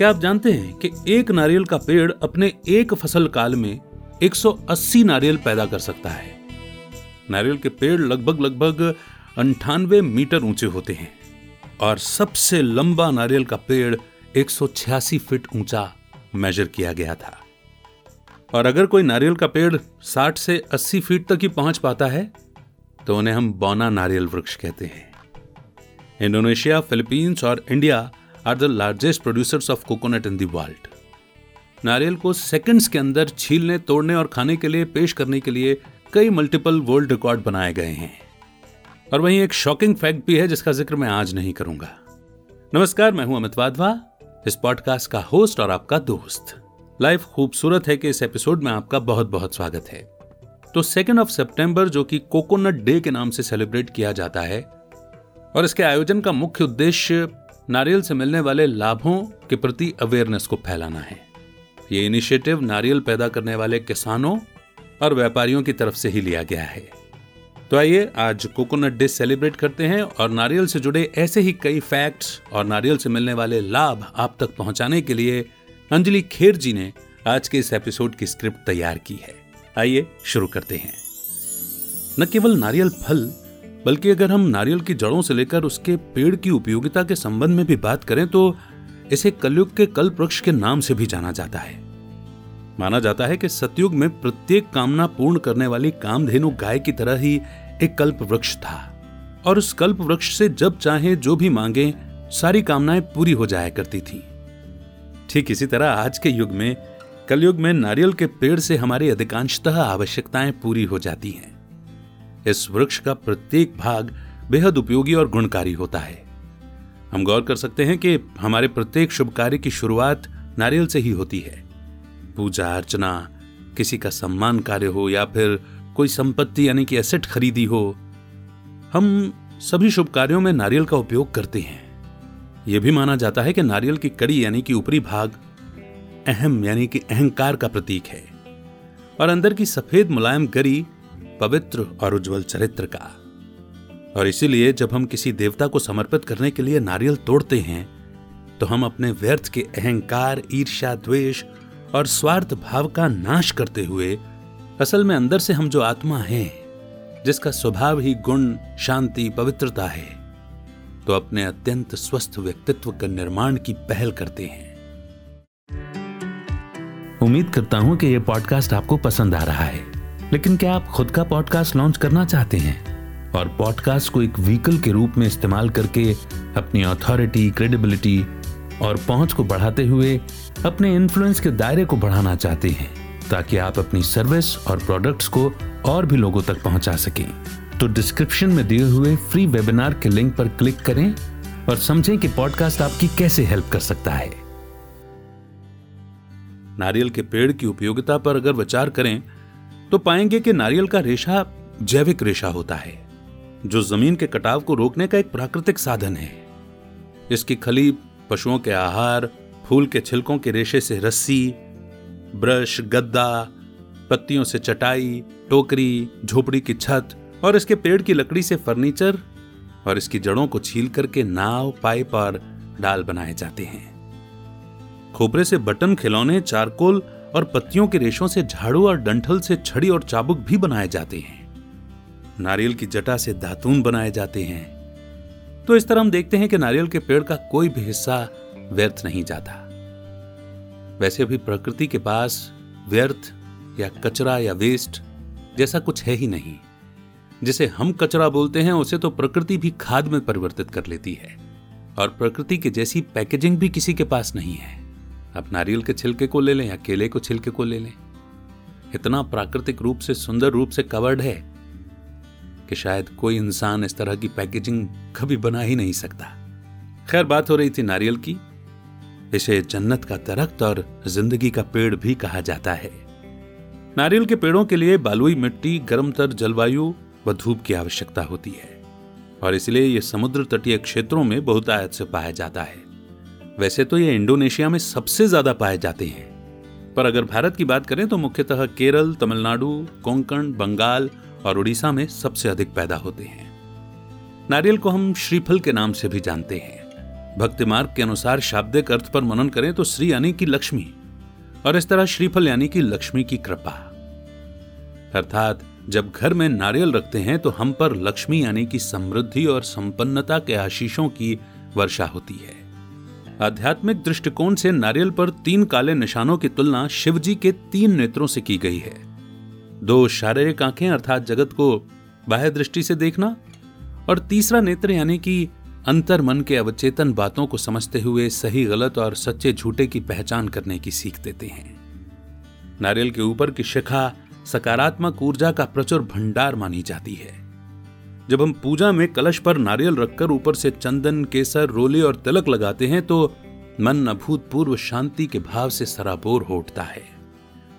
क्या आप जानते हैं कि एक नारियल का पेड़ अपने एक फ़सल काल में 180 नारियल पैदा कर सकता है? नारियल के पेड़ लगभग लगभग अंठानवे मीटर ऊँचे होते हैं और सबसे लंबा नारियल का पेड़ 186 फीट ऊँचा मेजर किया गया था। और अगर कोई नारियल का पेड़ 60 से 80 फीट तक ही पहुँच पाता है तो उन्हें हम बौना नारियल वृक्ष कहते हैं। इंडोनेशिया, फिलीपींस और India are the largest producers of coconut in the world नारियल को सेकंड्स के अंदर छीलने, तोड़ने और खाने के लिए, पेश करने के लिए कई मल्टीपल वर्ल्ड रिकॉर्ड बनाए गए हैं। और वहीं एक शॉकिंग फैक्ट भी है, जिसका ज़िक्र मैं आज नहीं करूँगा। नमस्कार, मैं हूँ अमित वाधवा। इस पॉडकास्ट का होस्ट और आपका दोस्त। लाइफ खूबसूरत है कि इस एपिसोड में आपका बहुत बहुत स्वागत है। तो सेकेंड ऑफ़ सितंबर जो कि कोकोनट डे के नाम से सेलिब्रेट किया जाता है, और इसके आयोजन का मुख्य उद्देश्य नारियल से मिलने वाले लाभों के प्रति अवेयरनेस को फैलाना है। ये इनिशिएटिव नारियल पैदा करने वाले किसानों और व्यापारियों की तरफ़ से ही लिया गया है। तो आइए, आज कोकोनट डे सेलिब्रेट करते हैं और नारियल से जुड़े ऐसे ही कई फैक्ट्स और नारियल से मिलने वाले लाभ आप तक पहुँचाने के लिए अंजलि खेर जी ने आज के इस एपिसोड की स्क्रिप्ट तैयार की है। आइए, शुरू करते हैं। न केवल नारियल फल बल्कि अगर हम नारियल की जड़ों से लेकर उसके पेड़ की उपयोगिता के संबंध में भी बात करें तो इसे कलयुग के कल्प वृक्ष के नाम से भी जाना जाता है। माना जाता है कि सतयुग में प्रत्येक कामना पूर्ण करने वाली कामधेनु गाय की तरह ही एक कल्प वृक्ष था। और उस कल्प वृक्ष से जब चाहे, जो भी मांगे, सारी कामनाएँ पूरी हो जाया करती थी। ठीक इसी तरह आज के युग में, कलयुग में नारियल के पेड़ से हमारी अधिकांशतः आवश्यकताएँ पूरी हो जाती हैं। इस वृक्ष का प्रत्येक भाग बेहद उपयोगी और गुणकारी होता है। हम गौर कर सकते हैं कि हमारे प्रत्येक शुभ कार्य की शुरुआत नारियल से ही होती है। पूजा, अर्चना, किसी का सम्मान कार्य हो या फिर कोई संपत्ति यानी कि एसेट खरीदी हो, हम सभी शुभ कार्यों में नारियल का उपयोग करते हैं। यह भी माना जाता है कि नारियल की कड़ी यानी कि ऊपरी भाग अहम यानी कि अहंकार का प्रतीक है। और अंदर की सफ़ेद मुलायम गरी पवित्र और उज्जवल चरित्र का। और इसीलिए जब हम किसी देवता को समर्पित करने के लिए नारियल तोड़ते हैं तो हम अपने व्यर्थ के अहंकार, ईर्ष्या, द्वेष और स्वार्थ भाव का नाश करते हुए, असल में अंदर से हम जो आत्मा है, जिसका स्वभाव ही गुण, शांति, पवित्रता है तो अपने अत्यंत स्वस्थ व्यक्तित्व का निर्माण की पहल करते हैं। उम्मीद करता हूँ कि यह पॉडकास्ट आपको पसंद आ रहा है। लेकिन क्या आप खुद का पॉडकास्ट लॉन्च करना चाहते हैं? और पॉडकास्ट को एक व्हीकल के रूप में इस्तेमाल करके अपनी अथॉरिटी क्रेडिबिलिटी और पहुँच को बढ़ाते हुए अपने इन्फ्लुएंस के दायरे को बढ़ाना चाहते हैं, ताकि आप अपनी सर्विस और प्रोडक्ट्स को और भी लोगों तक पहुँचा सकें। तो डिस्क्रिप्शन में दिए हुए फ्री वेबिनार के लिंक पर क्लिक करें और समझें कि पॉडकास्ट आपकी कैसे हेल्प कर सकता है। नारियल के पेड़ की उपयोगिता पर अगर विचार करें तो पाएँगे कि नारियल का रेशा जैविक रेशा होता है, जो ज़मीन के कटाव को रोकने का एक प्राकृतिक साधन है। इसकी खली पशुओं के आहार, फूल के छिलकों के रेशे से रस्सी, ब्रश, गद्दा, पत्तियों से चटाई, टोकरी, झोपड़ी की छत और इसके पेड़ की लकड़ी से फर्नीचर और इसकी जड़ों को छील करके नाव, पाइप और डाल बनाए जाते हैं। खोपरे से बटन खिलौने, चारकोल और पत्तियों के रेशों से झाड़ू और डंठल से छड़ी और चाबुक भी बनाए जाते हैं। नारियल की जटा से दातून बनाए जाते हैं। तो इस तरह हम देखते हैं कि नारियल के पेड़ का कोई भी हिस्सा व्यर्थ नहीं जाता। वैसे भी प्रकृति के पास व्यर्थ या कचरा या वेस्ट जैसा कुछ है ही नहीं। जिसे हम कचरा बोलते हैं, उसे तो प्रकृति भी खाद में परिवर्तित कर लेती है। और प्रकृति के जैसी पैकेजिंग भी किसी के पास नहीं है। आप नारियल के छिलके को ले लें या केले को छिलके को ले लें। इतना प्राकृतिक रूप से, सुंदर रूप से कवर्ड है कि शायद कोई इंसान इस तरह की पैकेजिंग कभी बना ही नहीं सकता। खैर, बात हो रही थी नारियल की। इसे जन्नत का दरख्त और ज़िंदगी का पेड़ भी कहा जाता है। नारियल के पेड़ों के लिए बालुई मिट्टी, गर्म तर जलवायु व धूप की आवश्यकता होती है। और इसलिए यह समुद्र तटीय क्षेत्रों में बहुत आयत से पाया जाता है। वैसे तो ये इंडोनेशिया में सबसे ज़्यादा पाए जाते हैं। पर अगर भारत की बात करें तो मुख्यतः केरल, तमिलनाडु, कोंकण, बंगाल और उड़ीसा में सबसे अधिक पैदा होते हैं। नारियल को हम श्रीफल के नाम से भी जानते हैं। भक्ति मार्ग के अनुसार शाब्दिक अर्थ पर मनन करें तो श्री यानी कि लक्ष्मी, और इस तरह श्रीफल यानी कि लक्ष्मी की कृपा। अर्थात, जब घर में नारियल रखते हैं तो हम पर लक्ष्मी यानी कि समृद्धि और संपन्नता के आशीषों की वर्षा होती है। आध्यात्मिक दृष्टिकोण से नारियल पर तीन काले निशानों की तुलना शिवजी के तीन नेत्रों से की गई है। दो शारीरिक आँखें अर्थात जगत को बाह्य दृष्टि से देखना और तीसरा नेत्र यानी कि अंतर मन के अवचेतन बातों को समझते हुए सही, गलत और सच्चे झूठे की पहचान करने की सीख देते हैं। नारियल के ऊपर की शिखा सकारात्मक ऊर्जा का प्रचुर भंडार मानी जाती है। जब हम पूजा में कलश पर नारियल रखकर ऊपर से चंदन, केसर, रोली और तिलक लगाते हैं तो मन अभूतपूर्व शांति के भाव से सराबोर हो उठता है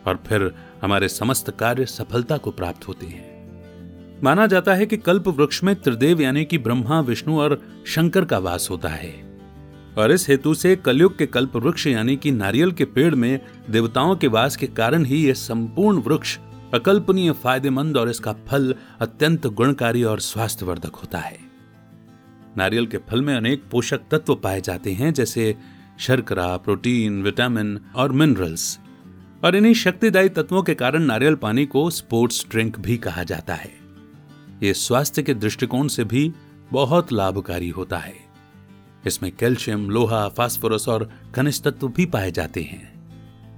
और फिर हमारे समस्त कार्य सफलता को प्राप्त होते हैं। माना जाता है कि कल्प वृक्ष में त्रिदेव यानी कि ब्रह्मा, विष्णु और शंकर का वास होता है। और इस हेतु से कलयुग के कल्प वृक्ष यानी कि नारियल के पेड़ में देवताओं के वास के कारण ही यह संपूर्ण वृक्ष अकल्पनीय, फ़ायदेमंद और इसका फल अत्यंत गुणकारी और स्वास्थ्यवर्धक होता है। नारियल के फल में अनेक पोषक तत्व पाए जाते हैं, जैसे शर्करा, प्रोटीन, विटामिन और मिनरल्स। और इन्हीं शक्तिदायी तत्वों के कारण नारियल पानी को स्पोर्ट्स ड्रिंक भी कहा जाता है। ये स्वास्थ्य के दृष्टिकोण से भी बहुत लाभकारी होता है। इसमें कैल्शियम, लोहा, फास्फोरस और खनिज तत्व भी पाए जाते हैं।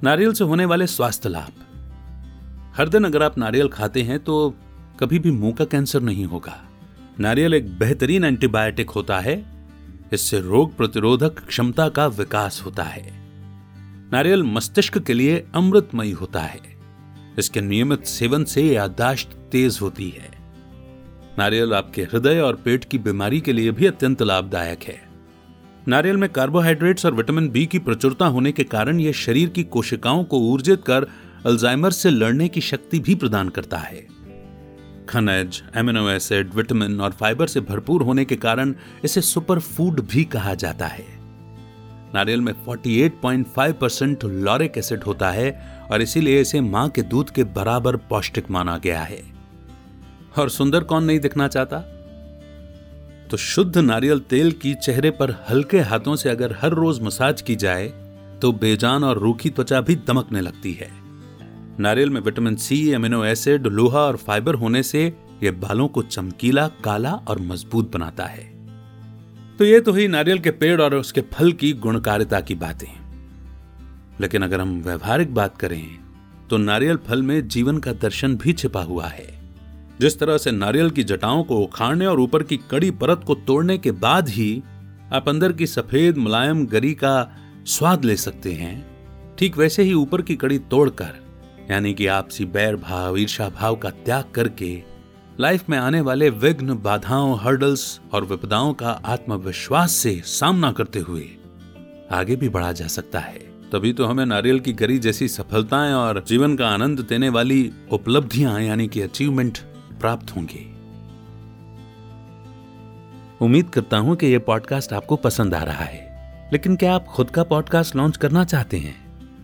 नारियल से होने वाले स्वास्थ्य लाभ। हर दिन अगर आप नारियल खाते हैं तो कभी भी मुँह का कैंसर नहीं होगा। नारियल एक बेहतरीन एंटीबायोटिक होता है। इससे रोग प्रतिरोधक क्षमता का विकास होता है। नारियल मस्तिष्क के लिए अमृतमयी होता है। इसके नियमित सेवन से याददाश्त तेज होती है। नारियल आपके हृदय और पेट की बीमारी के लिए भी अत्यंत लाभदायक है। नारियल में कार्बोहाइड्रेट्स और विटामिन बी की प्रचुरता होने के कारण यह शरीर की कोशिकाओं को ऊर्जित कर अल्जाइमर से लड़ने की शक्ति भी प्रदान करता है। खनिज एमिनो एसिड विटामिन और फाइबर से भरपूर होने के कारण इसे सुपर फ़ूड भी कहा जाता है। नारियल में 48.5 परसेंट लॉरिक एसिड होता है और इसीलिए इसे माँ के दूध के बराबर पौष्टिक माना गया है। और सुंदर कौन नहीं दिखना चाहता? तो शुद्ध नारियल तेल की चेहरे पर हल्के हाथों से अगर हर रोज मसाज की जाए तो बेजान और रूखी त्वचा भी दमकने लगती है। नारियल में विटामिन सी एमिनो एसिड, लोहा और फाइबर होने से यह बालों को चमकीला, काला और मज़बूत बनाता है। तो ये तो ही नारियल के पेड़ और उसके फल की गुणकारिता की बातें लेकिन अगर हम व्यवहारिक बात करें तो नारियल फल में जीवन का दर्शन भी छिपा हुआ है। जिस तरह से नारियल की जटाओं को उखाड़ने और ऊपर की कड़ी परत को तोड़ने के बाद ही आप अंदर की सफ़ेद, मुलायम, गरी का स्वाद ले सकते हैं, ठीक वैसे ही ऊपर की कड़ी तोड़कर यानी कि आपसी बैर भाव ईर्षा भाव का त्याग करके लाइफ में आने वाले विघ्न, बाधाओं हर्डल्स और विपदाओं का आत्मविश्वास से सामना करते हुए आगे भी बढ़ा जा सकता है। तभी तो हमें नारियल की गरी जैसी सफलताएँ और जीवन का आनंद देने वाली उपलब्धियाँ, यानी कि अचीवमेंट प्राप्त होंगे। उम्मीद करता हूँ कि यह पॉडकास्ट आपको पसंद आ रहा है। लेकिन क्या आप खुद का पॉडकास्ट लॉन्च करना चाहते हैं?